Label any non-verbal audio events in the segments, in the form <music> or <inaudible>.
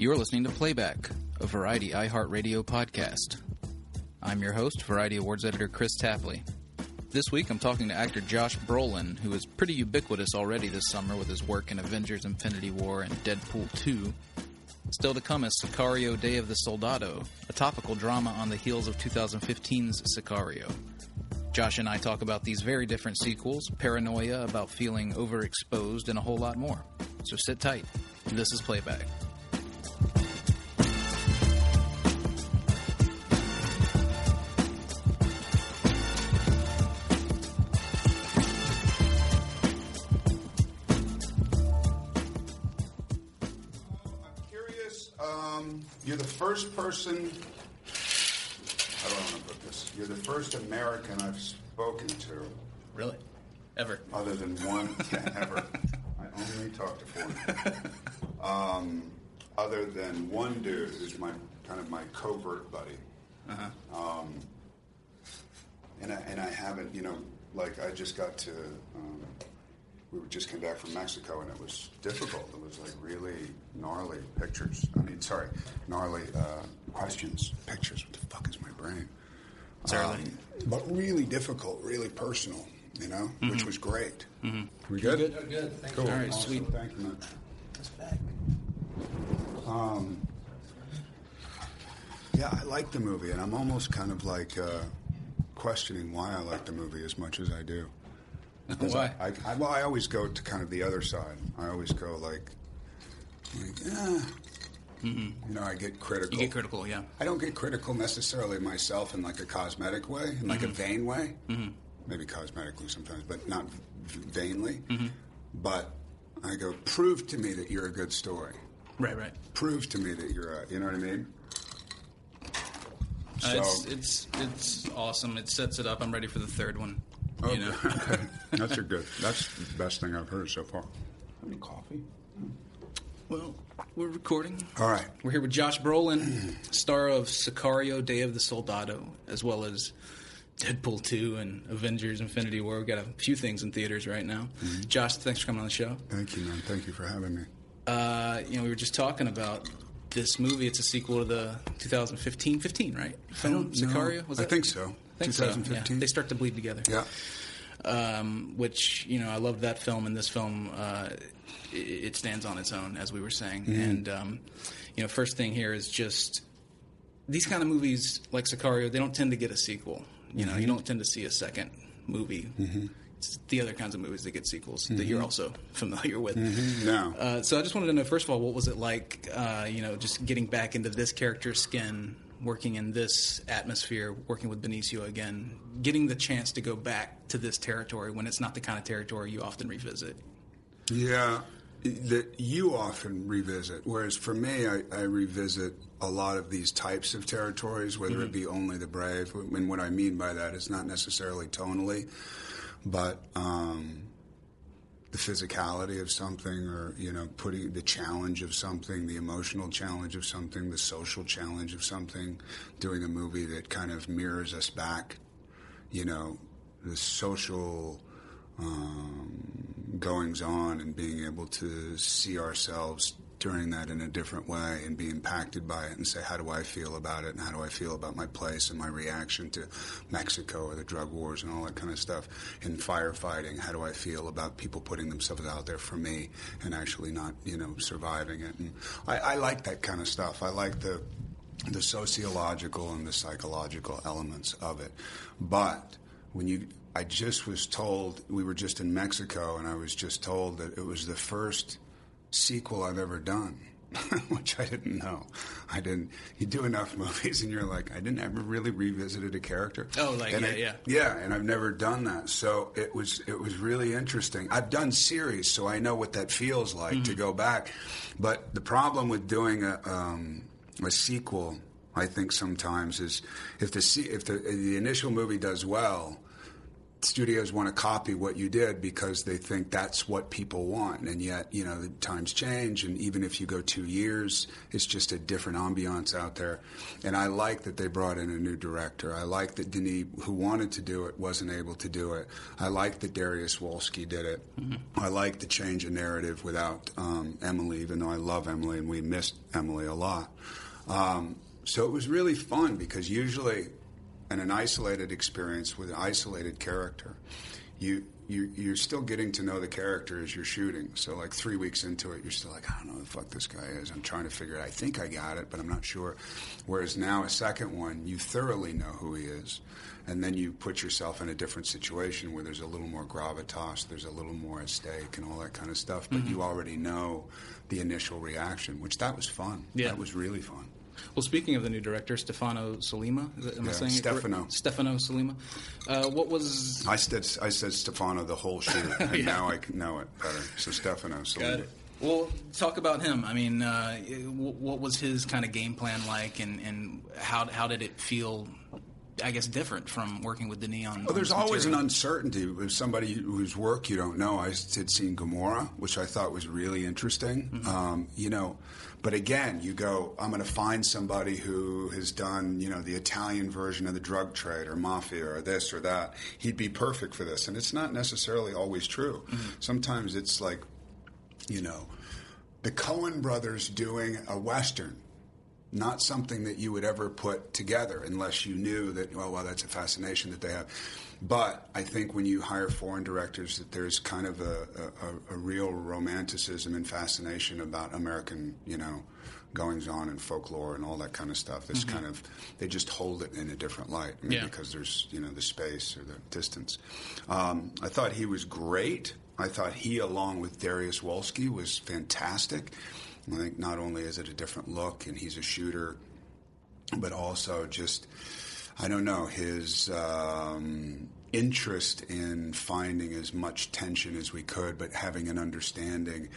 You're listening to Playback, a Variety iHeartRadio podcast. I'm your host, Variety Awards editor Chris Tapley. This week I'm talking to actor Josh Brolin, who is pretty ubiquitous already this summer with his work in Avengers Infinity War and Deadpool 2. Still to come is Sicario Day of the Soldado, a topical drama on the heels of 2015's Sicario. Josh and I talk about these very different sequels, paranoia about feeling overexposed, and a whole lot more. So sit tight. This is Playback. First person. I want to put this? You're the first American I've spoken to, Really? Ever? other than one <laughs> yeah, ever. I only talk to foreigners. <laughs> Um, other than one dude who's my kind of my covert buddy. Uh Um, and I, and I haven't, you know, like I just got to. Um, we just came back from Mexico, and it was difficult. It was like really gnarly pictures. I mean, sorry, gnarly uh, questions, pictures. What the fuck is my brain? It's. Um, but really difficult, really personal. You know, which was great. Mm-hmm. We good? Good. Good. Thanks. Cool. All right, Awesome. sweet. Thank you, man. Um, yeah, I like the movie, and I'm almost kind of like uh, questioning why I like the movie as much as I do. Why? I, I, well, I always go to kind of the other side. I always go like, like ah. you know, I get critical. You get critical, yeah. I don't get critical necessarily myself in like a cosmetic way, in like a vain way. Mm-hmm. Maybe cosmetically sometimes, but not vainly. But I go, prove to me that you're a good story. Right, right. Prove to me that you're a, you know what I mean? Uh, it's, it's it's awesome. It sets it up. I'm ready for the third one. Oh, you know? okay. <laughs> That's a good. That's the best thing I've heard so far. Any coffee? well, we're recording. All right. We're here with Josh Brolin, star of Sicario: Day of the Soldado, as well as Deadpool 2 and Avengers: Infinity War. We've got a few things in theaters right now. Josh, thanks for coming on the show. Thank you, man. Thank you for having me. Uh, you know, we were just talking about this movie. It's a sequel to the 2015, 15, right? Film. Sicario. Was I that? think so. I think so, yeah. 2015. They start to bleed together. Yeah. um, which you know I loved that film, and this film uh, it, it stands on its own, as we were saying. And um, you know, first thing here is just these kind of movies like Sicario. They don't tend to get a sequel. You know, you don't tend to see a second movie. It's the other kinds of movies that get sequels that you're also <laughs> familiar with. No. Uh, so I just wanted to know, first of all, what was it like? Uh, you know, just getting back into this character's skin, working in this atmosphere, working with Benicio again, getting the chance to go back to this territory when it's not the kind of territory you often revisit. Yeah, that you often revisit, whereas for me, I, I revisit a lot of these types of territories, whether it be only the brave. And what I mean by that is not necessarily tonally, but um, the physicality of something, or you know, putting the challenge of something, the emotional challenge of something, the social challenge of something. Doing a movie that kind of mirrors us back, you know, the social um, goings on and being able to see ourselves during that in a different way and be impacted by it and say, how do I feel about it and how do I feel about my place and my reaction to Mexico or the drug wars and all that kind of stuff. In firefighting, how do I feel about people putting themselves out there for me and actually not, you know, surviving it. And I, I like that kind of stuff. I like the the sociological and the psychological elements of it. But when you, I just was told, we were just in Mexico, and I was just told that it was the first sequel I've ever done. <laughs> Which I didn't know. I didn't. You do enough <laughs> movies, and you're like, I didn't ever really revisited a character. Oh, like, And yeah, I- yeah. yeah, and I've never done that, so it was it was really interesting. I've done series, so I know what that feels like Mm-hmm. to go back. But the problem with doing a um, a sequel, I think sometimes is if the if the the initial movie does well, studios want to copy what you did because they think that's what people want. And yet, you know, the times change. And even if you go two years, it's just a different ambiance out there. And I like that they brought in a new director. I like that Denis, who wanted to do it, wasn't able to do it. I like that Darius Wolski did it. Mm-hmm. I like the change in narrative without um, Emily, even though I love Emily and we missed Emily a lot. Um, so it was really fun because usually and an isolated experience with an isolated character, you, you you're still getting to know the character as you're shooting. So like three weeks into it, you're still like, I don't know who the fuck this guy is. I'm trying to figure it. I think I got it, but I'm not sure. Whereas now a second one, you thoroughly know who he is, and then you put yourself in a different situation where there's a little more gravitas, there's a little more at stake, and all that kind of stuff. But mm-hmm. you already know the initial reaction, which that was fun. Yeah. That was really fun. Well, speaking of the new director, Stefano Sollima, am yeah, I saying Stefano. it Stefano Sollima. Uh, what was? I said I said Stefano the whole shoot, <laughs> and yeah. now I know it better. So Stefano it. Well, talk about him. I mean, uh, what was his kind of game plan like, and, and how how did it feel I guess different from working with Denis on. Well, there's on always an uncertainty with somebody whose work you don't know. I had seen Gomorrah, which I thought was really interesting. Mm-hmm. Um, you know, but again, you go, I'm going to find somebody who has done, you know, the Italian version of the drug trade or mafia or this or that. He'd be perfect for this. And it's not necessarily always true. Mm-hmm. Sometimes it's like, you know, the Coen brothers doing a Western not something that you would ever put together unless you knew that, well, well, that's a fascination that they have. But I think when you hire foreign directors, that there's kind of a, a, a real romanticism and fascination about American, you know, goings on and folklore and all that kind of stuff. It's mm-hmm. kind of they just hold it in a different light I mean, yeah. because there's you know the space or the distance. Um, I thought he was great. I thought he, along with Darius Wolski, was fantastic. I think not only is it a different look and he's a shooter, but also just, I don't know, his um, interest in finding as much tension as we could, but having an understanding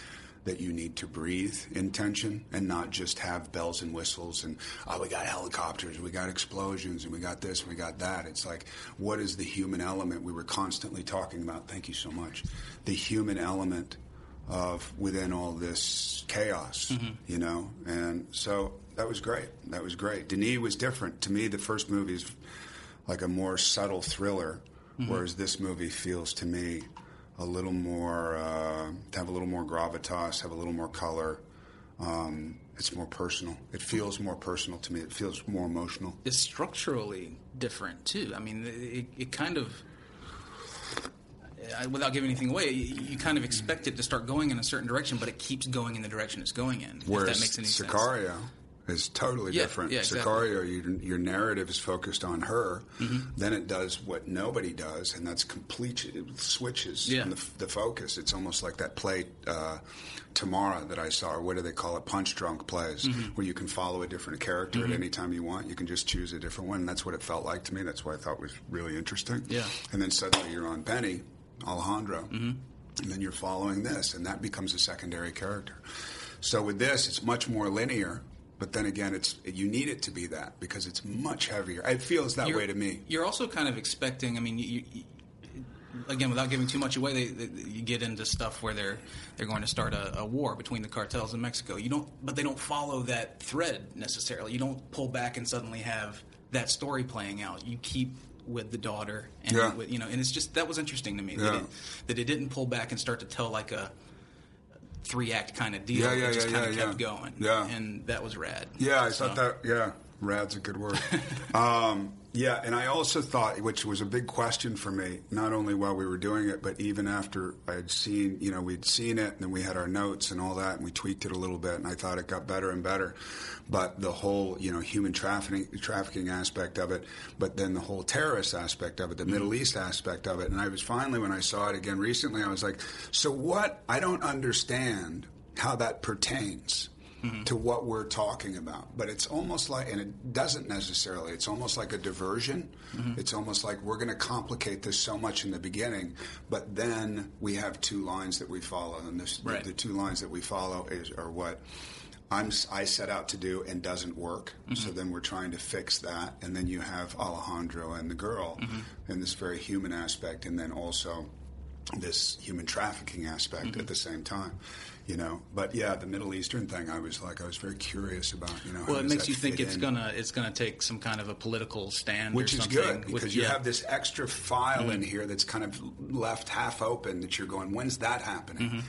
that you need to breathe in tension and not just have bells and whistles and oh we got helicopters we got explosions and we got this and we got that. It's like what is the human element? We were constantly talking about thank you so much. The human element of within all this chaos, mm-hmm. you know. And so that was great. That was great. Denis was different to me. The first movie is like a more subtle thriller, mm-hmm. whereas this movie feels to me a little more uh, to have a little more gravitas, have a little more color. Um, it's more personal. It feels more personal to me. It feels more emotional. It's structurally different too. I mean, it, it kind of without giving anything away, you, you, kind of expect it to start going in a certain direction, but it keeps going in the direction it's going in. Whereas if that makes any Sicario sense. is totally yeah, different. Yeah, exactly. Sicario, your, your, narrative is focused on her. Mm-hmm. Then it does what nobody does, and that's complete. It switches yeah. the, the, focus. It's almost like that play. Uh, Tamara that I saw, or what do they call it? Punchdrunk plays, mm-hmm. where you can follow a different character mm-hmm. at any time you want. You can just choose a different one. And that's what it felt like to me. That's what I thought was really interesting. Yeah. And then suddenly you're on Benny, Alejandro. Mm-hmm. And then you're following this, and that becomes a secondary character. So with this, it's much more linear, but then again, it's you need it to be that because it's much heavier. It feels that you're, way to me. You're also kind of expecting. I mean, you, you, again, without giving too much away, they, they, you get into stuff where they're they're going to start a, a, war between the cartels in Mexico. You don't, but they don't follow that thread necessarily. You don't pull back and suddenly have that story playing out. You keep with the daughter, and yeah. with, you know, and it's just that was interesting to me yeah. that, it, that, it, didn't pull back and start to tell like a three act kind of deal. Yeah, yeah, it just yeah, kind of yeah, kept going. Yeah, and that was rad. Yeah, I so. thought that. Yeah, rad's a good word. <laughs> um, yeah, and I also thought, which was a big question for me, not only while we were doing it, but even after I had seen, you know, we'd seen it, and then we had our notes and all that, and we tweaked it a little bit, and I thought it got better and better. But the whole, you know, human trafficking trafficking aspect of it, but then the whole terrorist aspect of it, the mm-hmm. Middle East aspect of it, and I was finally when I saw it again recently, I was like, so what? I don't understand how that pertains mm-hmm. to what we're talking about. But it's almost like, and it doesn't necessarily, it's almost like a diversion. Mm-hmm. It's almost like we're going to complicate this so much in the beginning, but then we have two lines that we follow, and this, right. the, the, two lines that we follow is, are what I'm I set out to do and doesn't work. So then we're trying to fix that, and then you have Alejandro and the girl, and this very human aspect, and then also this human trafficking aspect at the same time. You know, but yeah, the Middle Eastern thing, I was like, I was very curious about. You know, Well, it makes you think it's in? gonna it's gonna take some kind of a political stand, which or is something. good with- because you yeah. Mm-hmm. have this extra file in here that's kind of left half open that you're going when's that happening Mm-hmm.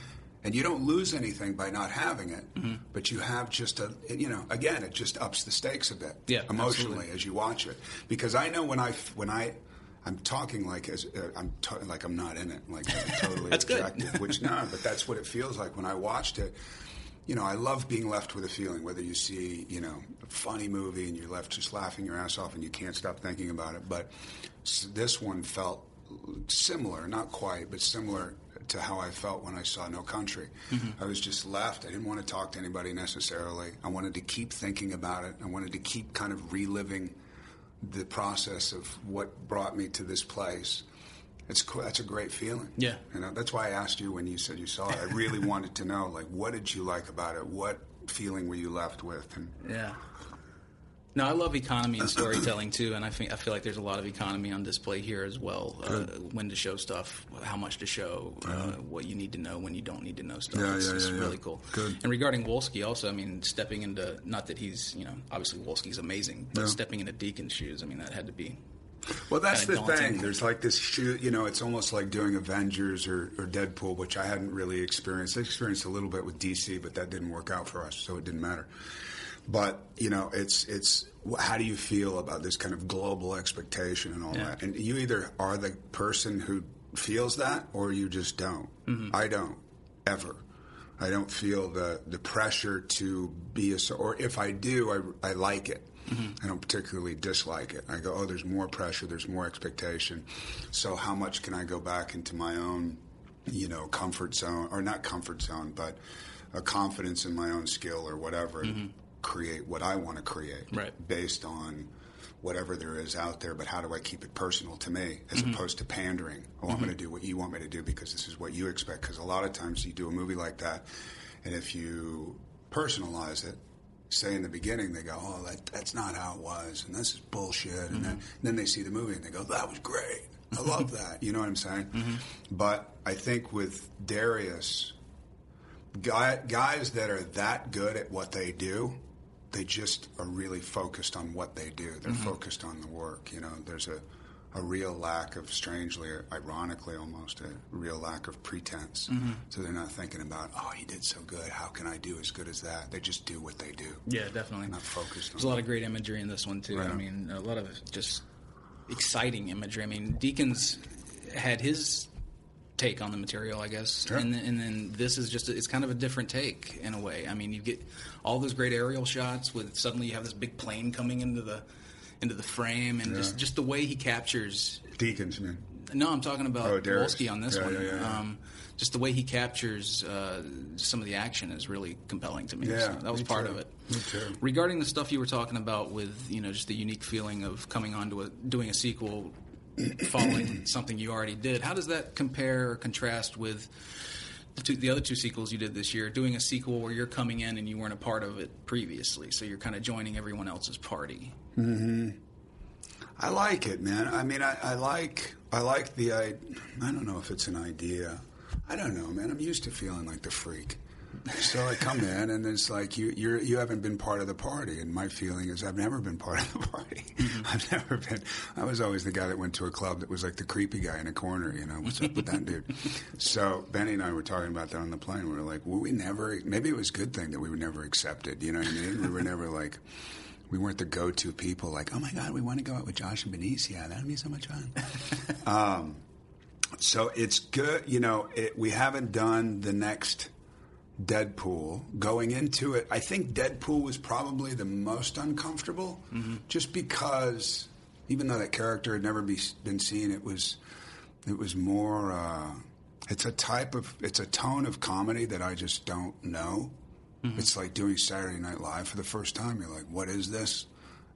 and you don't lose anything by not having it but you have just a you know again it just ups the stakes a bit Yeah, emotionally absolutely. as you watch it because i know when i when i I'm talking like as uh, I'm ta- like I'm not in it, like I'm <laughs> totally That's good. which no, but that's what it feels like when I watched it you know, I love being left with a feeling, whether you see, you know, a funny movie and you're left just laughing your ass off and you can't stop thinking about it. But this one felt similar, not quite, but similar to how I felt when I saw No Country. I was just left. I didn't want to talk to anybody necessarily. I wanted to keep thinking about it. I wanted to keep kind of reliving the process of what brought me to this place. It's. That's a great feeling. Yeah. You know, that's why I asked you when you said you saw it. I really <laughs> wanted to know, like, what did you like about it? What feeling were you left with? And Yeah. No, I love economy and storytelling too, and I think I feel like there's a lot of economy on display here as well. Uh, when to show stuff, how much to show, uh, what you need to know when you don't need to know stuff. Yeah, it's yeah, it's yeah, really cool. Good. And regarding Wolski, also, I mean, stepping into not that he's you know obviously Wolski's amazing, but stepping into Deakins' shoes, I mean, that had to be. Well, that's the daunting. thing. There's like this shoot, you know, it's almost like doing Avengers or, or Deadpool, which I hadn't really experienced. I experienced a little bit with DC, but that didn't work out for us, so it didn't matter. But you know, it's it's how do you feel about this kind of global expectation and all Yeah. that? And you either are the person who feels that, or you just don't. Mm-hmm. I don't ever. I don't feel the the pressure to be a, or if I do, I, I like it. I don't particularly dislike it. I go, oh, there's more pressure, there's more expectation. So how much can I go back into my own, you know, comfort zone, or not comfort zone, but a confidence in my own skill or whatever, and create what I want to create, Right. based on whatever there is out there. But how do I keep it personal to me, as mm-hmm. opposed to pandering? Oh, I'm going to mm-hmm. do what you want me to do because this is what you expect. Because a lot of times you do a movie like that, and if you personalize it, say in the beginning they go, "Oh, that, that's not how it was," and this is bullshit, and then mm-hmm. then they see the movie and they go, "That was great, I love <laughs> that." You know what I'm saying? But I think with Darius, guy, guys that are that good at what they do, they just are really focused on what they do. They're mm-hmm. focused on the work. You know, there's a a real lack of, strangely, ironically almost, a real lack of pretense. Mm-hmm. So they're not thinking about, oh, he did so good. How can I do as good as that? They just do what they do. Yeah, definitely. Not focused There's a lot of great imagery in this one too. Right I mean, a lot of just exciting imagery. I mean, Deakins had his take on the material, I guess, Sure. and, then, and then this is just a, it's kind of a different take in a way. I mean, you get all those great aerial shots with suddenly you have this big plane coming into the into the frame, and just Yeah. just the way he captures Deakins, man. no, I'm talking about Oh, Wolski on this Yeah, one. yeah. Um, just the way he captures uh, some of the action is really compelling to me. Yeah, so that was part too. of it. Regarding the stuff you were talking about with you know just the unique feeling of coming onto a doing a sequel, following something you already did, how does that compare or contrast with? The, two, the other two sequels you did this year, doing a sequel where you're coming in and you weren't a part of it previously, so you're kind of joining everyone else's party. Mm-hmm. I like it, man. I mean, I, I like I like the I, I don't know if it's an idea. I don't know, man. I'm used to feeling like the freak. So I come in and it's like you you're you haven't been part of the party, and my feeling is I've never been part of the party. I've never been. I was always the guy that went to a club that was like the creepy guy in a corner. You know, what's up with that dude? <laughs> So Benny and I were talking about that on the plane. We were like, were we never? Maybe it was a good thing that we were never accepted. You know what I mean? We were never like we weren't the go-to people like oh my god we want to go out with josh and benicio that would be so much fun <laughs> um, so it's good you know it, we haven't done the next deadpool going into it i think deadpool was probably the most uncomfortable just because even though that character had never be, been seen it was it was more uh, it's a type of it's a tone of comedy that i just don't know it's like doing Saturday Night Live for the first time. You're like, what is this?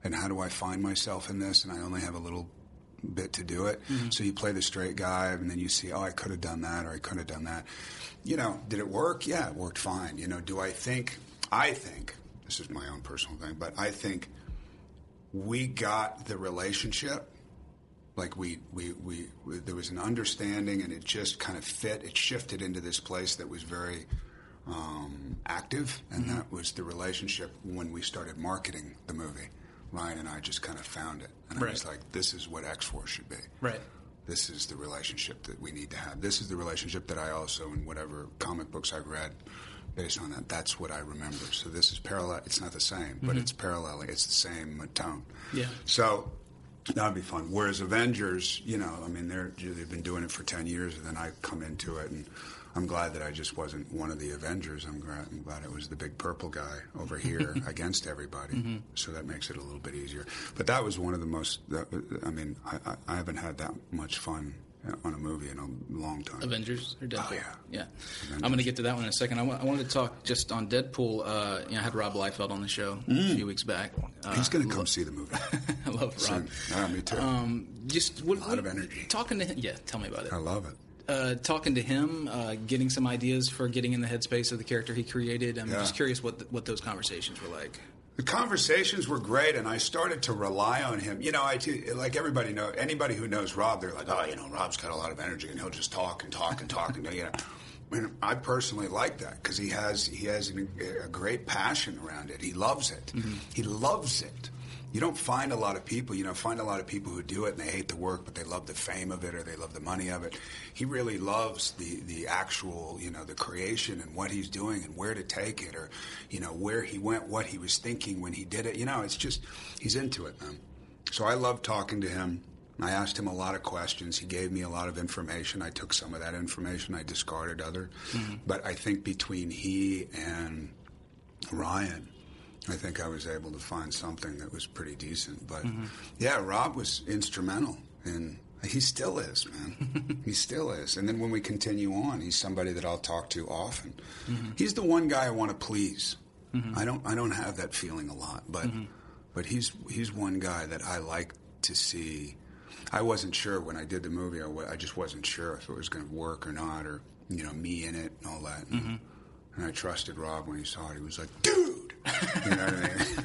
And how do I find myself in this? And I only have a little bit to do it. So you play the straight guy, and then you see, oh, I could have done that, or I could have done that. You know, did it work? Yeah, it worked fine. You know, do I think I think this is my own personal thing, but I think we got the relationship. Like we, we, we, we, there was an understanding, and it just kind of fit. It shifted into this place that was very um, active, and Mm-hmm. that was the relationship when we started marketing the movie. Ryan and I just kind of found it, and I Right. was like, "This is what X Force should be." Right. This is the relationship that we need to have. This is the relationship that I also, in whatever comic books I've read, based on that, that's what I remember. So this is parallel. It's not the same, but it's paralleling. It's the same tone. Mm-hmm. Yeah. So that'd be fun. Whereas Avengers, you know, I mean, they're they've been doing it for ten years, and then I come into it, and I'm glad that I just wasn't one of the Avengers. I'm glad, I'm glad it was the big purple guy over here <laughs> against everybody. Mm-hmm. So that makes it a little bit easier. But that was one of the most. That, I mean, I, I, haven't had that much fun on a movie in a long time. Avengers or Deadpool? Oh, yeah. yeah. I'm going to get to that one in a second. I wa- I wanted to talk just on Deadpool. Uh, you know, I had Rob Liefeld on the show a few weeks back. Uh, He's going to come see the movie. <laughs> I love Rob. Soon. Yeah, me too. Um, just what, lot what- of energy. Talking to him, yeah. Tell me about it. I love it. Uh, talking to him, uh, getting some ideas for getting in the headspace of the character he created. I'm Yeah. just curious what th- what those conversations were like. The conversations were great, and I started to rely on him. You know, I like everybody know anybody who knows Rob. They're like, oh, you know, Rob's got a lot of energy, and he'll just talk and talk and talk, and you know. And I personally like that because he has he has an, a great passion around it. He loves it. He loves it. You don't find a lot of people, you know, find a lot of people who do it and they hate the work, but they love the fame of it or they love the money of it. He really loves the, the actual, you know, the creation and what he's doing and where to take it or, you know, where he went, what he was thinking when he did it. You know, it's just, he's into it, man. So I love talking to him. I asked him a lot of questions. He gave me a lot of information. I took some of that information. I discarded other. Mm-hmm. But I think between he and Ryan, I think I was able to find something that was pretty decent. But yeah, Rob was instrumental, and he still is, man. <laughs> he still is. And then when we continue on, he's somebody that I'll talk to often. Mm-hmm. He's the one guy I want to please. Mm-hmm. I don't. I don't have that feeling a lot, but mm-hmm. but he's he's one guy that I like to see. I wasn't sure when I did the movie. I, I just wasn't sure if it was going to work or not, or you know, me in it and all that. And, and I trusted Rob when he saw it. He was like, "Dude," you know what I mean? <laughs>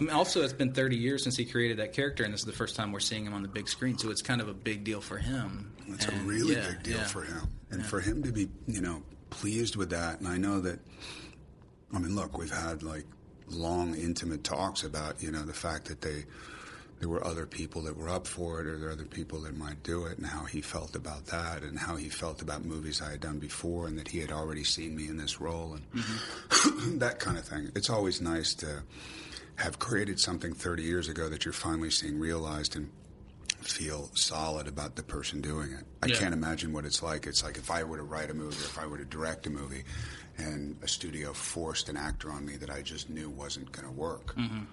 I mean, also, it's been 30 years since he created that character, and this is the first time we're seeing him on the big screen, so it's kind of a big deal for him. It's a really yeah, big deal yeah. for him, and for him to be, you know, pleased with that. And I know that. I mean, look, we've had like long, intimate talks about, you know, the fact that they there were other people that were up for it, or there were other people that might do it, and how he felt about that, and how he felt about movies I had done before, and that he had already seen me in this role, and mm-hmm. <clears throat> that kind of thing. It's always nice to have created something 30 years ago that you're finally seeing realized and feel solid about the person doing it. I Yeah. can't imagine what it's like. It's like if I were to write a movie, or if I were to direct a movie, and a studio forced an actor on me that I just knew wasn't going to work, mm-hmm.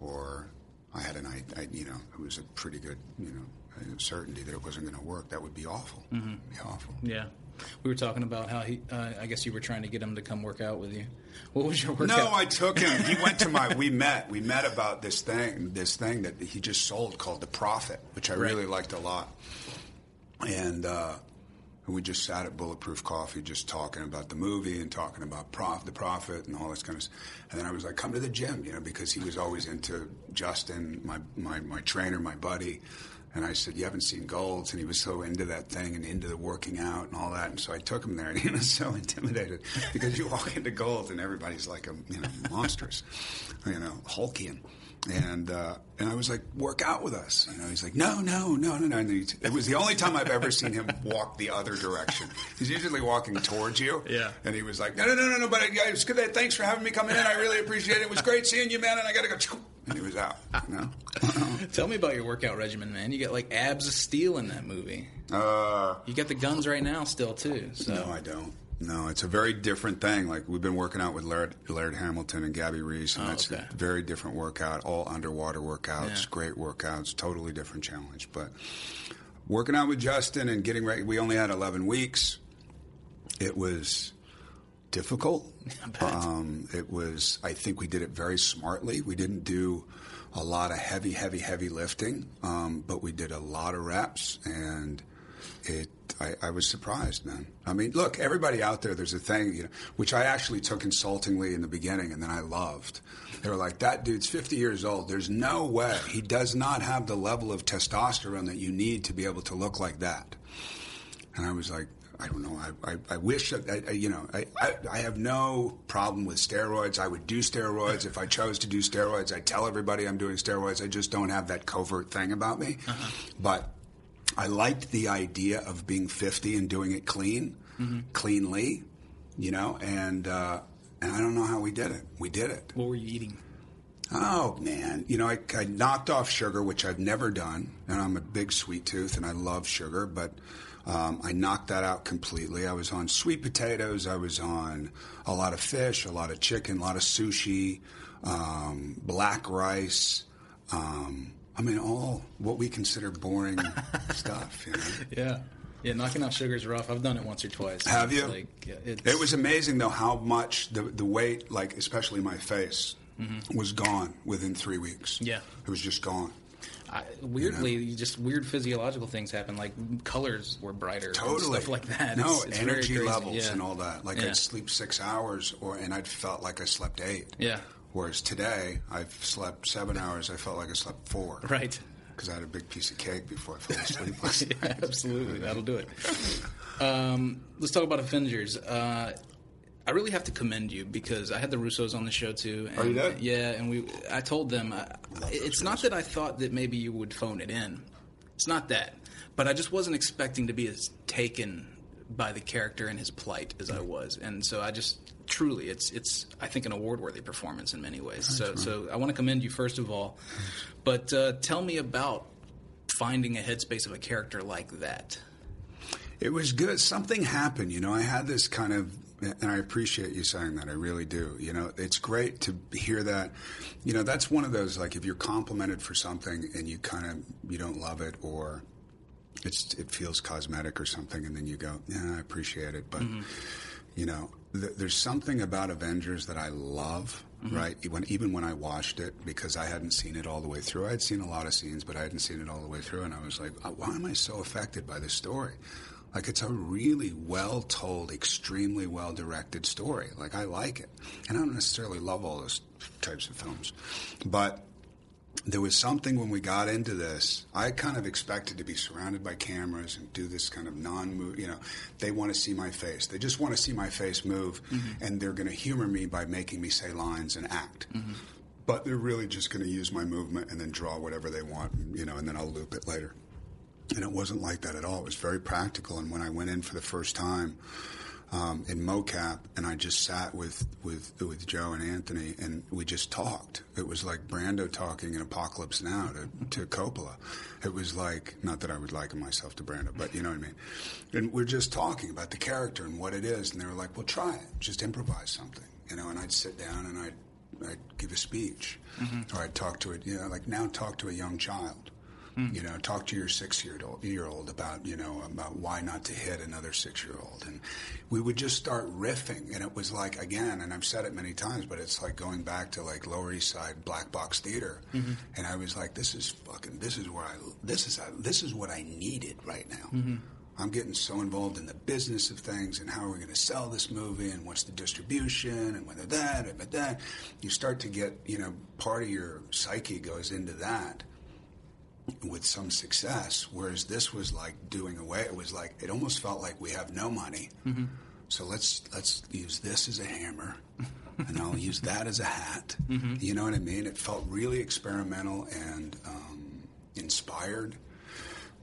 or I had an, I, I, you know, it was a pretty good, you know, uh, certainty that it wasn't going to work. That would be awful. It'd be awful. Yeah. We were talking about how he, uh, I guess you were trying to get him to come work out with you. What was your workout? No, I took him. He went to my. We met. We met about this thing. This thing that he just sold called the Prophet, which I Right. really liked a lot. And uh, we just sat at Bulletproof Coffee, just talking about the movie and talking about prof, the Prophet and all this kind of. stuff. And then I was like, "Come to the gym," you know, because he was always into Justin, my my, my trainer, my buddy. And I said, "You haven't seen Golds," and he was so into that thing and into the working out and all that. And so I took him there, and he was so <laughs> intimidated because you walk into Golds and everybody's like a you know monstrous, you know Hulkian. And uh, and I was like, "Work out with us," you know. He's like, "No, no, no, no, no." And he, it was the only time I've ever seen him walk the other direction. He's usually walking towards you. Yeah. And he was like, "No, no, no, no, no." But I, I was good. Thanks for having me come in. I really appreciate it. It was great seeing you, man. And I got to go. And he was out. You know? <laughs> Tell me about your workout regimen, man. You got like abs of steel in that movie. Uh, You got the guns right now still, too. So. No, I don't. No, it's a very different thing. Like we've been working out with Laird, Laird Hamilton and Gabby Reece, and Oh, that's okay. a very different workout. All underwater workouts, Yeah. great workouts, totally different challenge. But working out with Justin and getting ready, we only had 11 weeks. It was difficult. <laughs> Um, it was. I think we did it very smartly. We didn't do a lot of heavy, heavy, heavy lifting, um, but we did a lot of reps and it I, I, was surprised, man. I mean, look, everybody out there, there's a thing, you know, which I actually took insultingly in the beginning, and then I loved. They were like, "That dude's 50 years old. There's no way he does not have the level of testosterone that you need to be able to look like that." And I was like, I don't know. I, I, I wish, I, I, you know, I, I, I, have no problem with steroids. I would do steroids if I chose to do steroids. I tell everybody I'm doing steroids. I just don't have that covert thing about me. Uh-huh. But I liked the idea of being 50 and doing it clean, mm-hmm. cleanly, you know, and uh, and I don't know how we did it. We did it. What were you eating? Oh man, you know, I, I knocked off sugar, which I've never done, and I'm a big sweet tooth, and I love sugar, but um, I knocked that out completely. I was on sweet potatoes. I was on a lot of fish, a lot of chicken, a lot of sushi, um, black rice. Um, I mean, all what we consider boring <laughs> stuff. You know? Yeah. Yeah, knocking out sugar is rough. I've done it once or twice. Have you? Like, yeah, it was amazing though how much the the weight, like especially my face, mm-hmm. was gone within three weeks. Yeah, it was just gone. I, weirdly, you know? just weird physiological things happen. Like colors were brighter, totally stuff like that. No, it's, it's energy levels yeah. and all that. Like yeah. I'd sleep six hours, or and I'd felt like I slept eight. Yeah. Whereas today, I've slept seven hours. I felt like I slept four. Right. Because I had a big piece of cake before I fell asleep last <laughs> yeah, night. Absolutely, <laughs> that'll do it. Um, let's talk about Avengers. Uh, I really have to commend you because I had the Russos on the show too. And, Are you there? Yeah, and we. I told them uh, it's not that I thought that maybe you would phone it in. It's not that, but I just wasn't expecting to be as taken by the character and his plight as I was, and so I just truly, it's it's I think an award worthy performance in many ways. so so I want to commend you first of all, but uh, tell me about finding a headspace of a character like that. It was good. Something happened. You know, I had this kind of and I appreciate you saying that. I really do. You know, it's great to hear that. You know, that's one of those like if you're complimented for something and you kind of you don't love it or it's it feels cosmetic or something, and then you go, yeah, I appreciate it, but mm-hmm. you know, there's something about Avengers that I love. Mm-hmm. Right, when, even when I watched it, because I hadn't seen it all the way through. I had seen a lot of scenes, but I hadn't seen it all the way through, and I was like, "Why am I so affected by this story?" Like it's a really well told, extremely well directed story. Like I like it, and I don't necessarily love all those types of films, but there was something when we got into this. I kind of expected to be surrounded by cameras and do this kind of non-move. You know, they want to see my face. They just want to see my face move, mm-hmm. and they're going to humor me by making me say lines and act. Mm-hmm. But they're really just going to use my movement and then draw whatever they want. You know, and then I'll loop it later. And it wasn't like that at all. It was very practical. And when I went in for the first time um, in mocap, and I just sat with, with with Joe and Anthony, and we just talked. It was like Brando talking in Apocalypse Now to, to Coppola. It was like not that I would liken myself to Brando, but you know what I mean. And we're just talking about the character and what it is, and they were like, "Well, try it. Just improvise something." You know, and I'd sit down and I'd I'd give a speech, mm-hmm. or I'd talk to it. You know, like now talk to a young child Mm. You know, talk to your six year old year old about you know about why not to hit another six year old, and we would just start riffing, and it was like again, and I've said it many times, but it's like going back to like Lower East Side Black Box Theater, mm-hmm. and I was like, this is fucking, this is where I, this is this is what I needed right now. Mm-hmm. I'm getting so involved in the business of things and how are we going to sell this movie and what's the distribution and whether that and that. You start to get, you know, part of your psyche goes into that with some success. Whereas this was like doing away. It was like it almost felt like we have no money. Mm-hmm. So let's let's use this as a hammer, <laughs> and I'll use that as a hat. Mm-hmm. You know what I mean? It felt really experimental and um, inspired.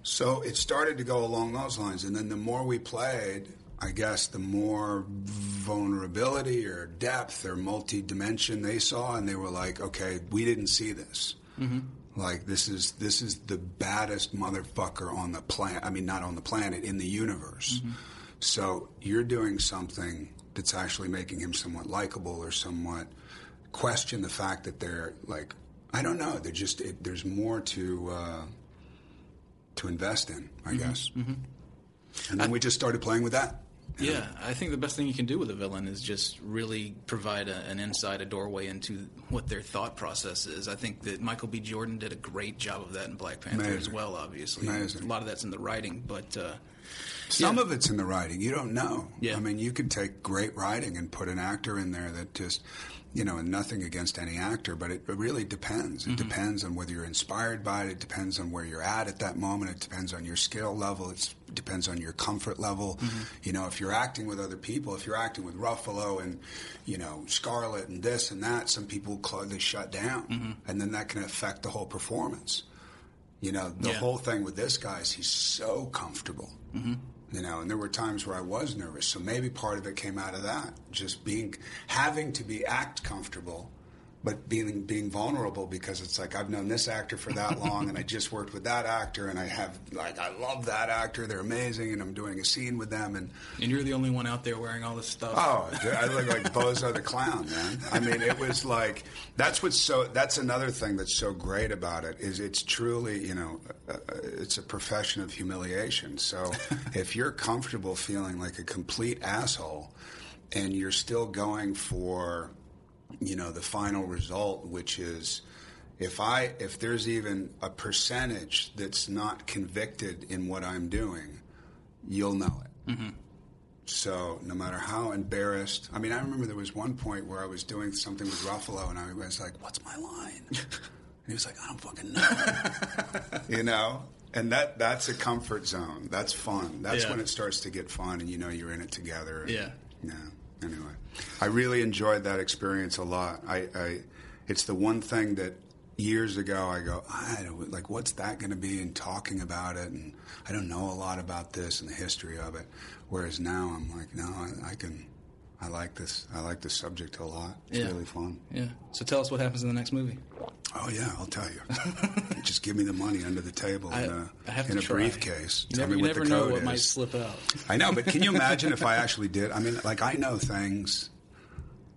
So it started to go along those lines, and then the more we played, I guess the more vulnerability or depth or multi-dimension they saw, and they were like, "Okay, we didn't see this." Mm-hmm. Like this is this is the baddest motherfucker on the planet. I mean, not on the planet, in the universe. Mm-hmm. So you're doing something that's actually making him somewhat likable or somewhat question the fact that they're like I don't know. They're just it, there's more to uh, to invest in, I mm-hmm. guess. Mm-hmm. And then I, we just started playing with that. Yeah, I think the best thing you can do with a villain is just really provide a, an insight, a doorway into what their thought process is. I think that Michael B. Jordan did a great job of that in Black Panther Amazing. as well. Obviously, Amazing. a lot of that's in the writing, but uh, Some Yeah. of it's in the writing. You don't know. Yeah. I mean, you could take great writing and put an actor in there that just, you know, and nothing against any actor, but it, it really depends. It Mm-hmm. depends on whether you're inspired by it. It depends on where you're at at that moment. It depends on your skill level. It depends on your comfort level. Mm-hmm. You know, if you're acting with other people, if you're acting with Ruffalo and, you know, Scarlett and this and that, some people cl- they shut down, Mm-hmm. and then that can affect the whole performance. You know, the Yeah. whole thing with this guy is he's so comfortable. You know, and there were times where I was nervous. So maybe part of it came out of that, just being having to be act comfortable, but being being vulnerable because it's like I've known this actor for that long, and I just worked with that actor, and I have like I love that actor. They're amazing, and I'm doing a scene with them, and and you're the only one out there wearing all this stuff. Oh, I look like Bozo the Clown, man. I mean, it was like that's what's so. That's another thing that's so great about it is it's truly, you know, uh, uh, it's a profession of humiliation. So <laughs> if you're comfortable feeling like a complete asshole, and you're still going for, you know, the final result, which is. If I if there's even a percentage that's not convicted in what I'm doing, you'll know it. Mm-hmm. So no matter how embarrassed, I mean, I remember there was one point where I was doing something with Ruffalo, and I was like, "What's my line?" <laughs> And he was like, "I don't fucking know," <laughs> you know. And that that's a comfort zone. That's fun. That's Yeah. when it starts to get fun, and you know you're in it together. And, Yeah. Yeah. Anyway, I really enjoyed that experience a lot. I, I it's the one thing that years ago I go, I don't like what's that going to be, and talking about it, and I don't know a lot about this and the history of it. Whereas now I'm like, no, I, I can. I like this. I like this subject a lot. It's Yeah. really fun. Yeah. So tell us what happens in the next movie. Oh yeah, I'll tell you. <laughs> Just give me the money under the table I- in a, I have in to a briefcase. You tell never, me what never the know code what is. might slip out. I know, but can you imagine if I <laughs> actually did? I mean, like I know things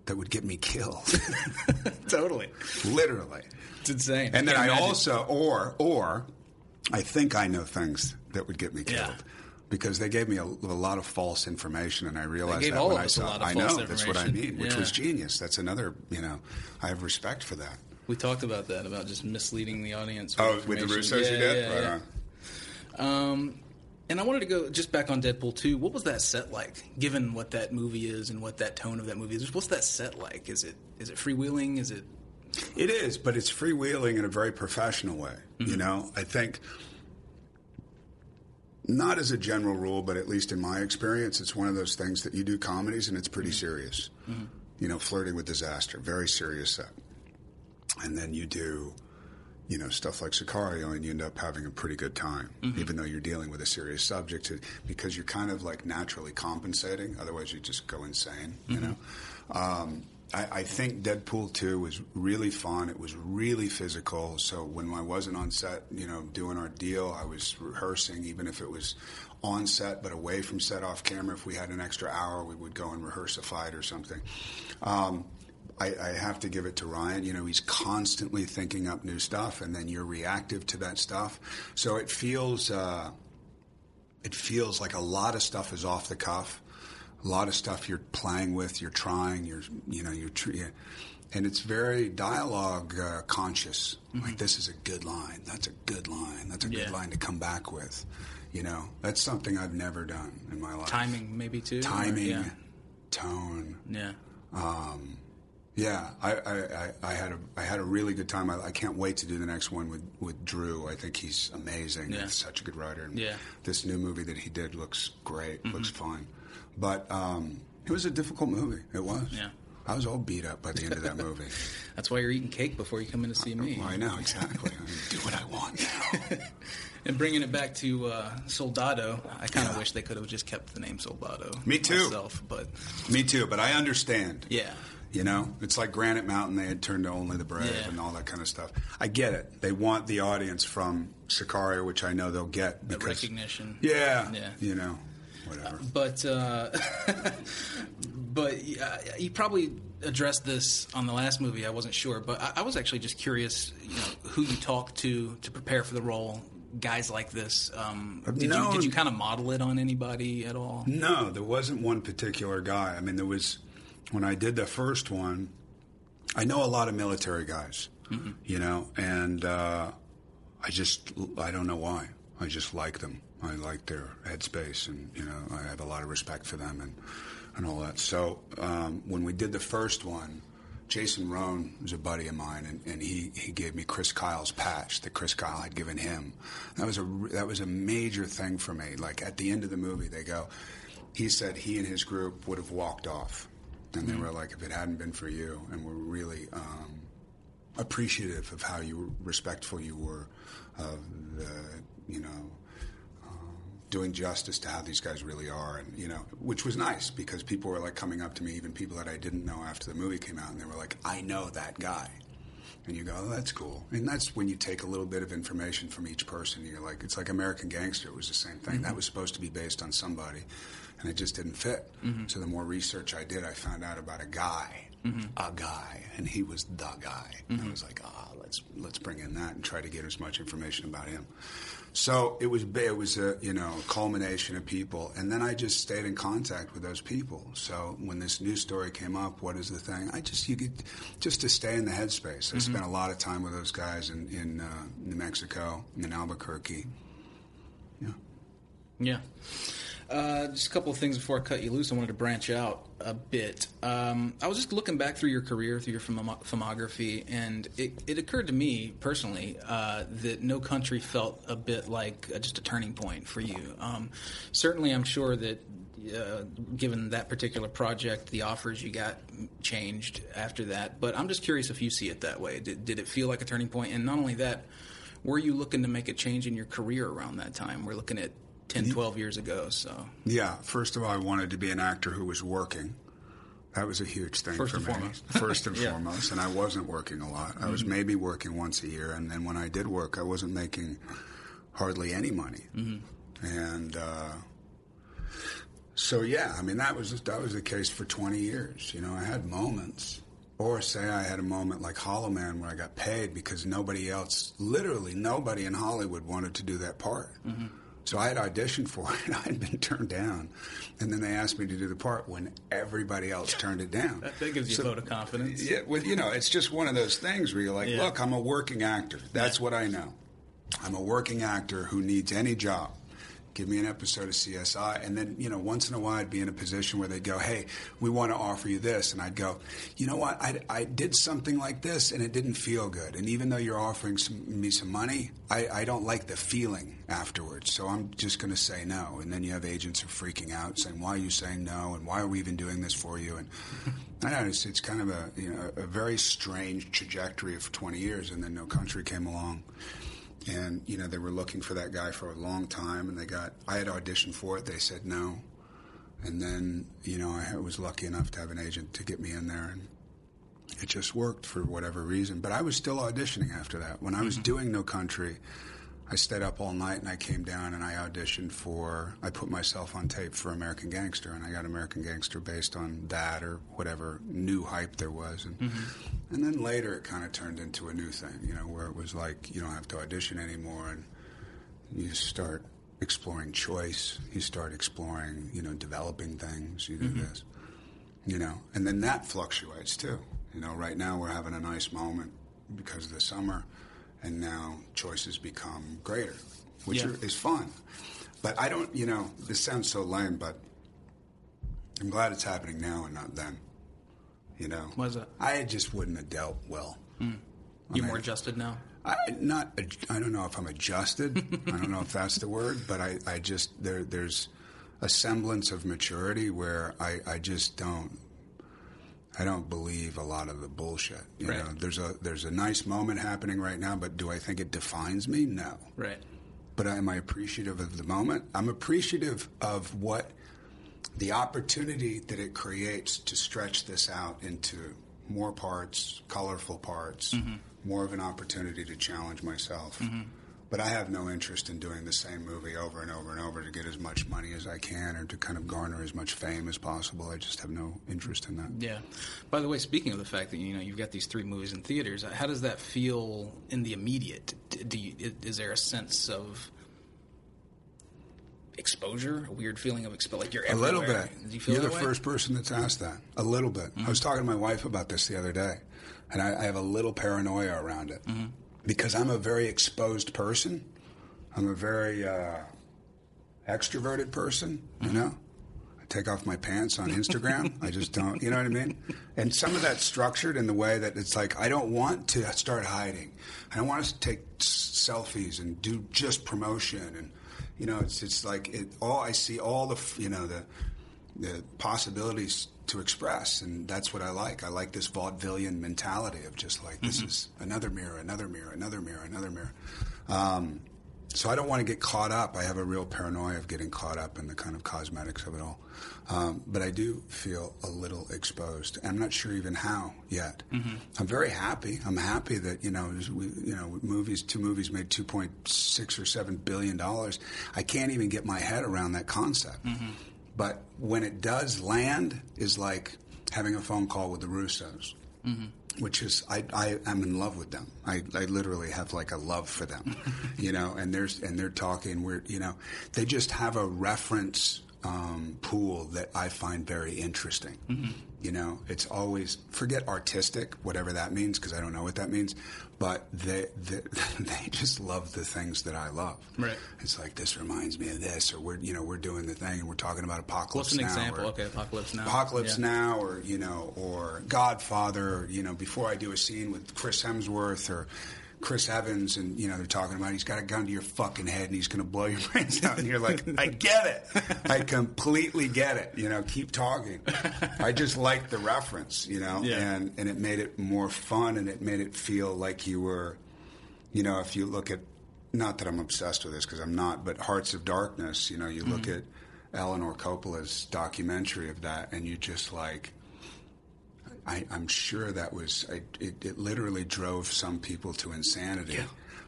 that would get me killed, <laughs> totally. literally. It's insane. And then I also, or or, I think I know things that would get me killed. Yeah. Because they gave me a, a lot of false information, and I realized that when I saw. lot of I know that's what I mean, which Yeah. was genius. That's another, you know, I have respect for that. We talked about that about just misleading the audience. With Oh, with the. Russos, yeah, you did. Yeah, Right. Um, and I wanted to go just back on Deadpool 2. What was that set like? Given what that movie is and what that tone of that movie is, what's that set like? Is it is it freewheeling? Is it It is, but it's freewheeling in a very professional way. Mm-hmm. You know, I think not as a general rule, but at least in my experience, it's one of those things that you do comedies and it's pretty Mm-hmm. serious. You know, flirting with disaster, very serious set, and then you do. You know stuff like Sicario, and you end up having a pretty good time, Mm-hmm. even though you're dealing with a serious subject, because you're kind of like naturally compensating. Otherwise, you just go insane. You Mm-hmm. know, um, I, I think Deadpool 2 was really fun. It was really physical. So when I wasn't on set, you know, doing our deal, I was rehearsing, even if it was on set but away from set off camera. If we had an extra hour, we would go and rehearse a fight or something. Um, I, I have to give it to Ryan. You know, he's constantly thinking up new stuff, and then you're reactive to that stuff. So it feels. Uh, it feels like a lot of stuff is off the cuff. A lot of stuff you're playing with, you're trying, you're you know you're tr- yeah. and it's very dialogue uh, conscious. Like mm-hmm. this is a good line, that's a good line, that's a Yeah. good line to come back with. You know, that's something I've never done in my life. timing maybe too? or- timing, yeah. tone. Yeah. Um, yeah, I, I, I, I had a I had a really good time. I, I can't wait to do the next one with, with Drew. I think he's amazing. Yeah. He's such a good writer. And Yeah. this new movie that he did looks great. Looks mm-hmm. fun, but um, it was a difficult movie. It was. Yeah. I was all beat up by the end of that movie. <laughs> That's why you're eating cake before you come in to see me. well, I know exactly. <laughs> I do what I want now. <laughs> And bringing it back to uh, Soldado, I kind of wish they could have just kept the name Soldado. Me too. Myself, but Me too, but I understand. yeah, You know, it's like Granite Mountain. They had turned to only the brave Yeah. and all that kind of stuff. I get it. They want the audience from Sicario, which I know they'll get the recognition. Yeah. Yeah. You know, whatever. But uh, but uh, <laughs> you probably addressed this on the last movie. I wasn't sure, but I, I was actually just curious. You know, who you talked to to prepare for the role. guys like this? Um, did No. you did you kind of model it on anybody at all? No, there wasn't one particular guy. I mean, there was when I did the first one. I know a lot of military guys, you know, and uh, I just I don't know why. I just like them. I like their headspace, and you know, I have a lot of respect for them and and all that. So um, when we did the first one. Jason Rohn was a buddy of mine, and, and he, he gave me Chris Kyle's patch that Chris Kyle had given him. That was a that was a major thing for me. Like at the end of the movie, they go, he said he and his group would have walked off, and they were like, if it hadn't been for you, and we're really um, appreciative of how you respectful you were of the you know doing justice to how these guys really are, and you know, which was nice because people were like coming up to me, even people that I didn't know after the movie came out, and they were like, "I know that guy," and you go, oh, "That's cool," and that's when you take a little bit of information from each person. You're like, it's like American Gangster it was the same thing. That mm-hmm. was supposed to be based on somebody, and it just didn't fit. Mm-hmm. So the more research I did, I found out about a guy, mm-hmm. a guy, and he was the guy. And I was like, ah, let's let's bring in that and try to get as much information about him. So it was it was a you know culmination of people, and then I just stayed in contact with those people. So when this news story came up, what is the thing? I just you could just to stay in the headspace. I spent a lot of time with those guys in in uh, New Mexico, in Albuquerque. Yeah. Yeah. Uh, just a couple of things before I cut you loose. I wanted to branch out a bit. Um, I was just looking back through your career, through your filmography, and it, it occurred to me personally uh, that No Country felt a bit like uh, just a turning point for you. Um, certainly, I'm sure that uh, given that particular project, the offers you got changed after that. But I'm just curious if you see it that way. Did, did it feel like a turning point? And not only that, were you looking to make a change in your career around that time? We're looking at 10, 12 years ago. So Yeah, first of all, I wanted to be an actor who was working. That was a huge thing First for and me. foremost. <laughs> First and Yeah. foremost, and I wasn't working a lot. I was mm-hmm. maybe working once a year, and then when I did work, I wasn't making hardly any money. Mm-hmm. And uh, so, yeah, I mean that was that was the case for twenty years. You know, I had moments, or say I had a moment like Hollow Man where I got paid because nobody else, literally nobody in Hollywood wanted to do that part. Mm-hmm. So I had auditioned for it. <laughs> I had been turned down, and then they asked me to do the part when everybody else turned it down. that, that gives you So- a vote of confidence. Yeah, well, you know, it's just one of those things where you're like, Yeah. look, I'm a working actor. That's what I know. I'm a working actor who needs any job. Give me an episode of CSI, and then you know, once in a while, I'd be in a position where they'd go, "Hey, we want to offer you this," and I'd go, "You know what? I, I did something like this, and it didn't feel good. And even though you're offering some, me some money, I, I don't like the feeling afterwards. So I'm just going to say no." And then you have agents who are freaking out, saying, "Why are you saying no? And why are we even doing this for you?" And I know. It's, it's kind of a you know a very strange trajectory of 20 years, and then No Country came along and you know they were looking for that guy for a long time and they got i had auditioned for it. They said no. And then you know i was lucky enough to have an agent to get me in there and it just worked for whatever reason. But i was still auditioning after that. When i was mm-hmm. doing no country i stayed up all night and i came down and i auditioned for i put myself on tape for american gangster and i got american gangster based on that or whatever new hype there was. And mm-hmm. and then later it kind of turned into a new thing you know where it was like you don't have to audition anymore and you start exploring choice you start exploring you know developing things you do mm-hmm. this you know and then that fluctuates too. You know right now we're having a nice moment because of the summer and now choices become greater which Yeah. are, is fun but i don't you know this sounds so lame but i'm glad it's happening now and not then you know is that? i just wouldn't have dealt well hmm. You're more adjusted now. I not I don't know if I'm adjusted. I don't know if that's the word, but I, I just there there's a semblance of maturity where I, I just don't I don't believe a lot of the bullshit. You Right. know, there's a there's a nice moment happening right now, but do I think it defines me? No. Right. But am I appreciative of the moment? I'm appreciative of what the opportunity that it creates to stretch this out into more parts, colorful parts, mm-hmm. more of an opportunity to challenge myself. Mm-hmm. But I have no interest in doing the same movie over and over and over to get as much money as I can or to kind of garner as much fame as possible. I just have no interest in that. Yeah. By the way, speaking of the fact that you know you've got these three movies in theaters, how does that feel in the immediate? Do you, is there a sense of exposure, a weird feeling of exposure, like you're a little bit. Do you feel you're the way? first person that's asked that. A little bit. Mm-hmm. I was talking to my wife about this the other day, and I, I have a little paranoia around it mm-hmm. Because I'm a very exposed person. I'm a very uh, extroverted person. You know, I take off my pants on Instagram. I just don't. You know what I mean? And some of that's structured in the way that it's like I don't want to start hiding. I don't want to take selfies and do just promotion and you know it's it's like it all I see all the you know the the possibilities to express and that's what I like. I like this vaudevillian mentality of just like this is another mirror another mirror another mirror another mirror. Um, so I don't want to get caught up. I have a real paranoia of getting caught up in the kind of cosmetics of it all. Um, but I do feel a little exposed I'm not sure even how yet. I'm very happy. I'm happy that you know we, you know movies two movies made 2.6 or 7 billion dollars. I can't even get my head around that concept but when it does land, is like having a phone call with the Russos, which is I, I am in love with them. I, I literally have like a love for them, <laughs> you know. And there's and they're talking. We're you know they just have a reference um, pool that I find very interesting. You know, it's always forget artistic, whatever that means, because I don't know what that means. But they, they <laughs> they just love the things that I love. Right. It's like this reminds me of this, or we're you know we're doing the thing and we're talking about apocalypse What's an now. example? or Okay, Apocalypse Now. Apocalypse Yeah. Now, or you know, or Godfather, or you know, before I do a scene with Chris Hemsworth or Chris Evans, and you know, they're talking about he's got a gun to your fucking head and he's going to blow your <laughs> brains out, and you're like, I get it, I completely get it. You know, keep talking. I just liked the reference, you know, Yeah. and and it made it more fun, and it made it feel like you were you know, if you look at, not that I'm obsessed with this because I'm not, but Hearts of Darkness, you know, you look mm-hmm. at Eleanor Coppola's documentary of that, and you just like, I, I'm sure that was, I, it, it literally drove some people to insanity.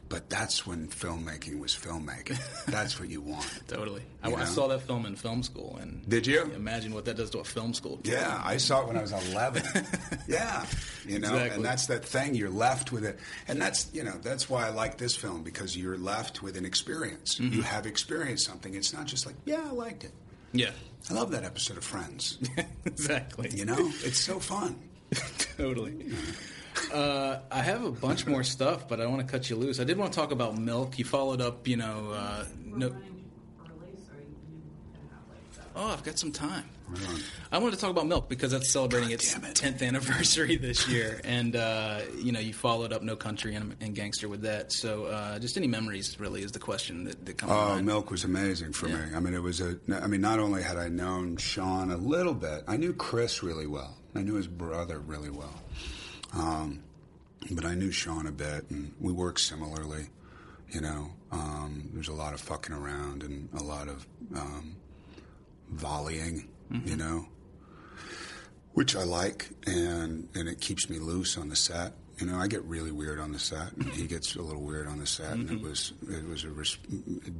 But that's when filmmaking was filmmaking. <laughs> that's what you want. Totally. I, You I know? saw that film in film school, and Did you? imagine what that does to a film school? kid. Yeah, I saw it when I was 11. <laughs> yeah, you know, Exactly. and that's that thing. You're left with it, and that's you know that's why I like this film because you're left with an experience. Mm-hmm. You have experienced something. It's not just like yeah, I liked it. Yeah. I love that episode of Friends. <laughs> exactly. You know, it's so fun. <laughs> totally. Uh, I have a bunch more stuff, but I want to cut you loose. I did want to talk about milk. You followed up, you know, uh, no. Oh, I've got some time. I wanted to talk about milk because that's celebrating God its it. 10th anniversary this year, and uh, you know, you followed up No Country and, and Gangster with that. So, uh, just any memories really is the question that, that comes Oh. Milk was amazing for Yeah. me. I mean, it was a. I mean, not only had I known Sean a little bit, I knew Chris really well. I knew his brother really well, um, but I knew Sean a bit, and we worked similarly. You know, um, there's a lot of fucking around and a lot of um, volleying. You know, which I like, and and it keeps me loose on the set. You know, I get really weird on the set, and he gets a little weird on the set, and it was it was a, res-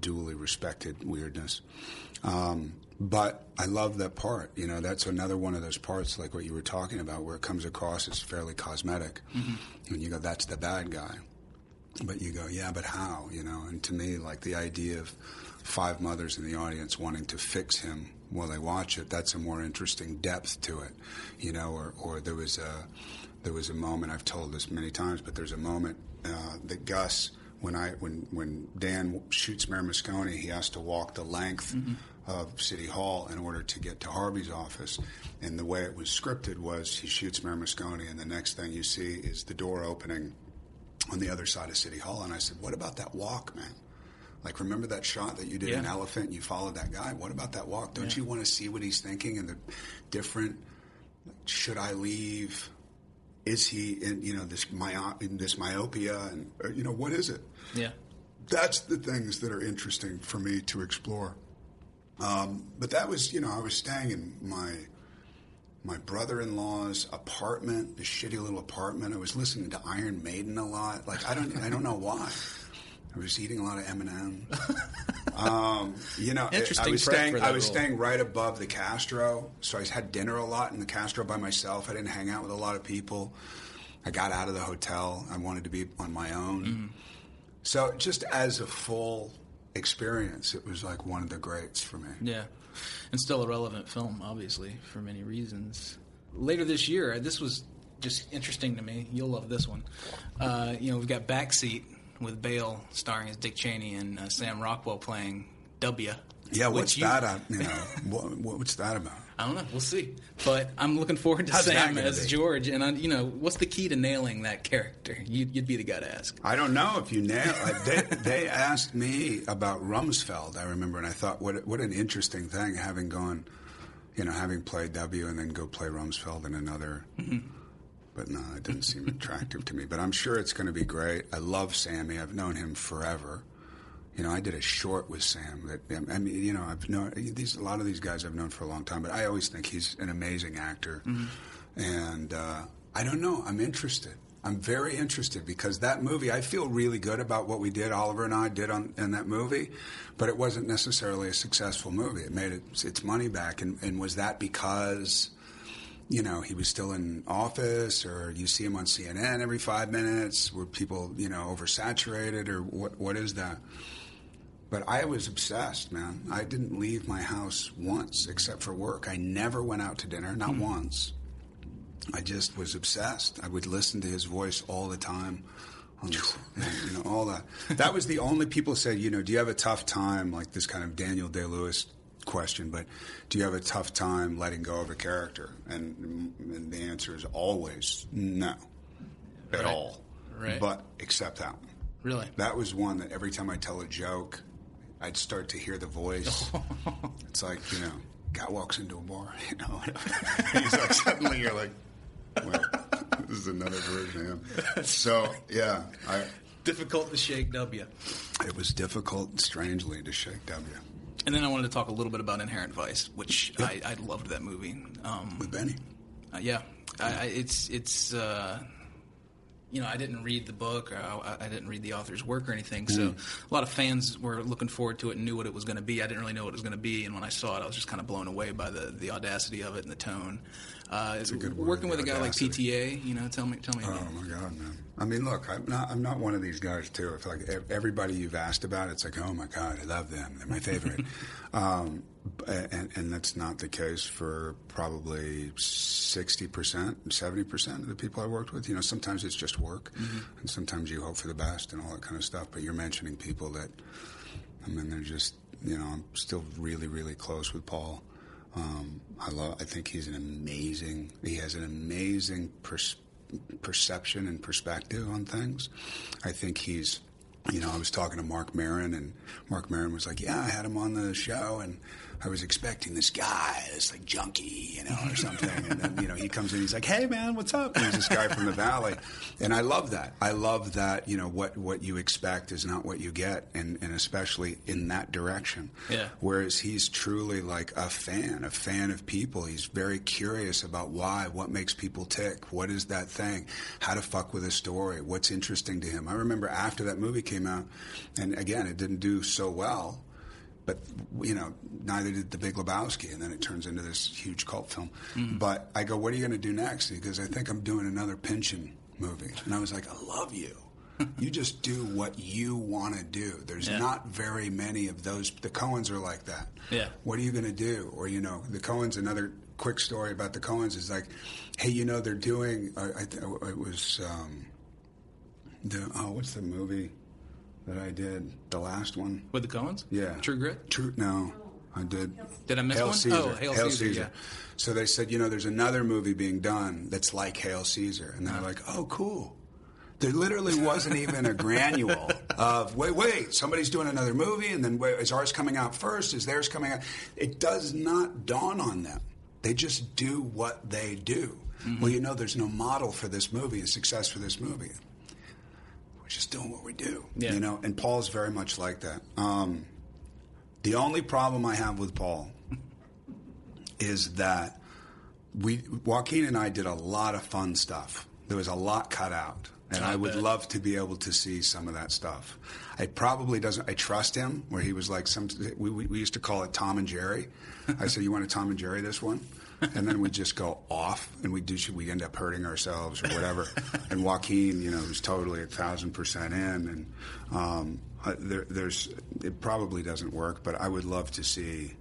duly respected weirdness. Um, but I love that part. You know, that's another one of those parts, like what you were talking about, where it comes across as fairly cosmetic, and you go, "That's the bad guy." But you go, yeah, but how? You know, and to me, like the idea of five mothers in the audience wanting to fix him while they watch it, that's a more interesting depth to it. You know, or, or there was a there was a moment I've told this many times, but there's a moment uh, that Gus when I when when Dan shoots Mayor Moscone, he has to walk the length of City Hall in order to get to Harvey's office. And the way it was scripted was he shoots Mayor Moscone, and the next thing you see is the door opening on the other side of City Hall. And I said, What about that walk, man? Like, remember that shot that you did in Yeah. Elephant and you followed that guy? What about that walk? Don't you want to see what he's thinking and the different, should I leave? Is he in, you know, this, myo- in this myopia? And, you know, what is it? Yeah. that's the things that are interesting for me to explore. Um, but that was, you know, I was staying in my my brother-in-law's apartment, this shitty little apartment. I was listening to Iron Maiden a lot. Like I don't, I don't know why. I was eating a lot of M and. Um, you know, Interesting I was staying. I was role. staying right above the Castro, so I had dinner a lot in the Castro by myself. I didn't hang out with a lot of people. I got out of the hotel. I wanted to be on my own. Mm-hmm. So just as a full experience, it was like one of the greats for me. Yeah, and still a relevant film, obviously, for many reasons. Later this year, this was just interesting to me. You'll love this one. Uh, you know, we've got Backseat with Bale starring as Dick Cheney and uh, Sam Rockwell playing W. Yeah, what's you- that? On, you know, <laughs> what, what's that about? I don't know. We'll see. But I'm looking forward to How's Sam as be? George. And I, you know, what's the key to nailing that character? You'd, you'd be the guy to ask. I don't know if you nail. uh, They, <laughs> they asked me about Rumsfeld. I remember, and I thought, what what an interesting thing having gone, you know, having played W and then go play Rumsfeld in another. But no, it didn't seem attractive to me. But I'm sure it's going to be great. I love Sammy. I've known him forever. You know, I did a short with Sam. That I mean, you know, I've known these a lot of these guys I've known for a long time. But I always think he's an amazing actor, and uh, I don't know. I'm interested. I'm very interested because that movie. I feel really good about what we did. Oliver and I did on in that movie, but it wasn't necessarily a successful movie. It made its, its money back, and, and was that because? you know, he was still in office, or you see him on CNN every five minutes. Were people, you know, oversaturated, or what? What is that? But I was obsessed, man. I didn't leave my house once except for work. I never went out to dinner, not hmm. once. I just was obsessed. I would listen to his voice all the time. This, <laughs> you know, all that. That was the only people said, you know, do you have a tough time, like this kind of Daniel Day Lewis question, but do you have a tough time letting go of a character? And, and the answer is always no, at Right. all. Right. But except that one. Really? That was one that every time I tell a joke, I'd start to hear the voice. <laughs> it's like, you know, guy walks into a bar, <laughs> you know. He's like, suddenly you're like, wait, this is another version of him. So, yeah, I, Difficult to shake W. it was difficult, strangely, to shake W And then I wanted to talk a little bit about Inherent Vice, which I, I loved that movie. Um, with Benny. Uh, yeah, I, I, it's it's uh, you know I didn't read the book or I, I didn't read the author's work or anything, so a lot of fans were looking forward to it and knew what it was going to be. I didn't really know what it was going to be, and when I saw it, I was just kind of blown away by the the audacity of it and the tone. Uh, a good word, working with a guy like. PTA, you know, tell me, tell me. Oh my God, man! I mean, look, I'm not. I'm not one of these guys too. If like everybody you've asked about, it's like, oh my God, I love them. They're my favorite. <laughs> um, and, and that's not the case for probably sixty percent, seventy percent of the people I worked with. You know, sometimes it's just work, and sometimes you hope for the best and all that kind of stuff. But you're mentioning people that, I mean, they're just. You know, I'm still really, really close with Paul. Um, I love. I think he's an amazing. He has an amazing pers- perception and perspective on things. I think he's. You know, I was talking to Marc Maron, and Marc Maron was like, "Yeah, I had him on the show, and I was expecting this guy, this like junkie, you know, or something." and then, you know, he comes in, he's like, "Hey, man, what's up?" And he's this guy from the valley, and I love that. I love that. You know, what what you expect is not what you get, and and especially in that direction. Yeah. Whereas he's truly like a fan, a fan of people. He's very curious about why, what makes people tick, what is that thing, how to fuck with a story, what's interesting to him. I remember after that movie came out, and again, it didn't do so well. But you know, neither did The Big Lebowski, and then it turns into this huge cult film. But I go, "What are you going to do next?" Because "I think I'm doing another Pynchon movie," and I was like, "I love you. <laughs> you just do what you want to do. There's Yeah. not very many of those. The Coens are like that. Yeah. What are you going to do? Or you know, the Coens. Another quick story about the Coens is like, hey, you know, they're doing. Uh, I th- it was um, the oh, what's the movie that I did? The last one. With the Coens, Yeah. True Grit. True. No, I did. Did I miss Hail one? Caesar. Oh, Hail Caesar, yeah. So they said, you know, there's another movie being done that's like Hail Caesar, and they're Uh-huh. like, oh, cool. There literally wasn't even a granule <laughs> of wait, wait, somebody's doing another movie, and then wait, is ours coming out first? Is theirs coming out? It does not dawn on them. They just do what they do. Mm-hmm. Well, you know, there's no model for this movie, a success for this movie. We're just doing what we do, Yeah. you know. And Paul's very much like that. Um, the only problem I have with Paul <laughs> is that we Joaquin and I did a lot of fun stuff. There was a lot cut out, And I I, would love to be able to see some of that stuff. I probably doesn't. I trust him where he was like some. We, we, we used to call it Tom and Jerry. I said, "You want a Tom and Jerry this one?" <laughs> And then we'd just go off, and we do. We end up hurting ourselves or whatever. <laughs> and Joaquin, you know, who's totally a thousand percent in, and um, there, there's. It probably doesn't work, but I would love to see.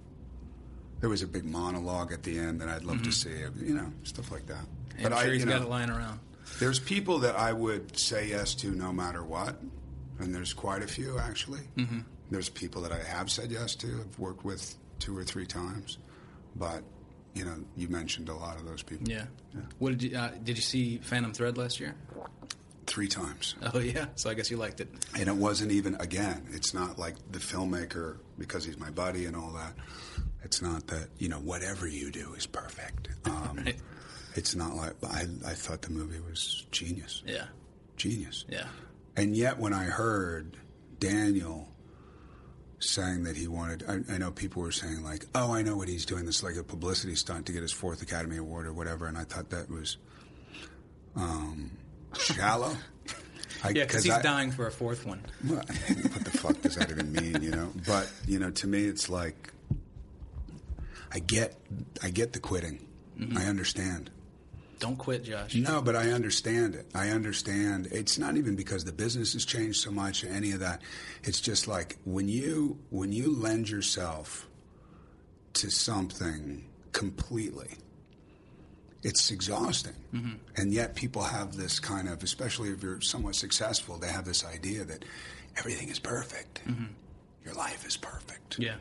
There was a big monologue at the end that I'd love to see. You know, stuff like that. I'm but sure I, he's you got know, it lying around. there's people that I would say yes to no matter what, and there's quite a few actually. Mm-hmm. There's people that I have said yes to, I've worked with two or three times, but you know, you mentioned a lot of those people. Yeah. What did you uh, did you see Phantom Thread last year? Three times. Oh yeah. So I guess you liked it. And it wasn't even, again, it's not like the filmmaker, because he's my buddy and all that, it's not that, you know, whatever you do is perfect. <laughs> Um, Right. It's not like, I, I thought the movie was genius. Yeah. Genius. Yeah. And yet, when I heard Daniel saying that he wanted, I, I know people were saying like, "Oh, I know what he's doing. This is like a publicity stunt to get his fourth Academy Award or whatever." And I thought that was um, shallow. <laughs> I, Yeah, because he's I- dying for a fourth one. What, what the fuck does that even mean? You know, but you know, to me, it's like I get, I get the quitting. I understand. Don't quit, Josh. No, but I understand it. I understand. It's not even because the business has changed so much or any of that. It's just like when you when you lend yourself to something completely, it's exhausting. Mm-hmm. And yet people have this kind of, especially if you're somewhat successful, they have this idea that everything is perfect. Mm-hmm. Your life is perfect. Yeah.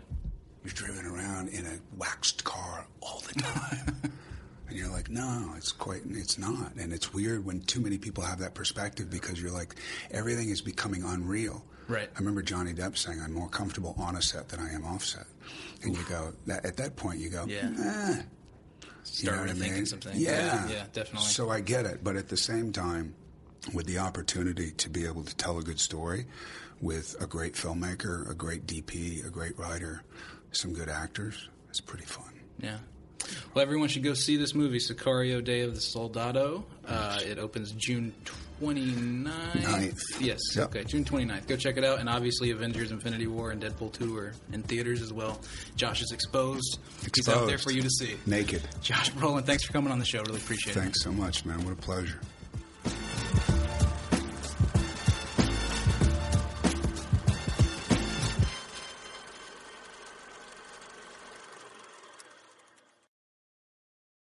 You're driven around in a waxed car all the time. <laughs> and you're like, no, it's quite, it's not. And it's weird when too many people have that perspective because you're like, everything is becoming unreal. Right. I remember Johnny Depp saying, I'm more comfortable on a set than I am off set. And you go, that, at that point, you go, Yeah. eh. Start what I rethinking mean? some things. Yeah. Yeah, yeah, definitely. So I get it. But at the same time, with the opportunity to be able to tell a good story with a great filmmaker, a great DP, a great writer, some good actors, it's pretty fun. Yeah. Well, everyone should go see this movie, Sicario Day of the Soldado. Uh, it opens June 29th. Ninth. Yes, Yep. okay, June 29th. Go check it out. And obviously, Avengers Infinity War and Deadpool 2 are in theaters as well. Josh is exposed. exposed. He's out there for you to see. Naked. Josh Brolin, thanks for coming on the show. Really appreciate it. Thanks so much, man. What a pleasure.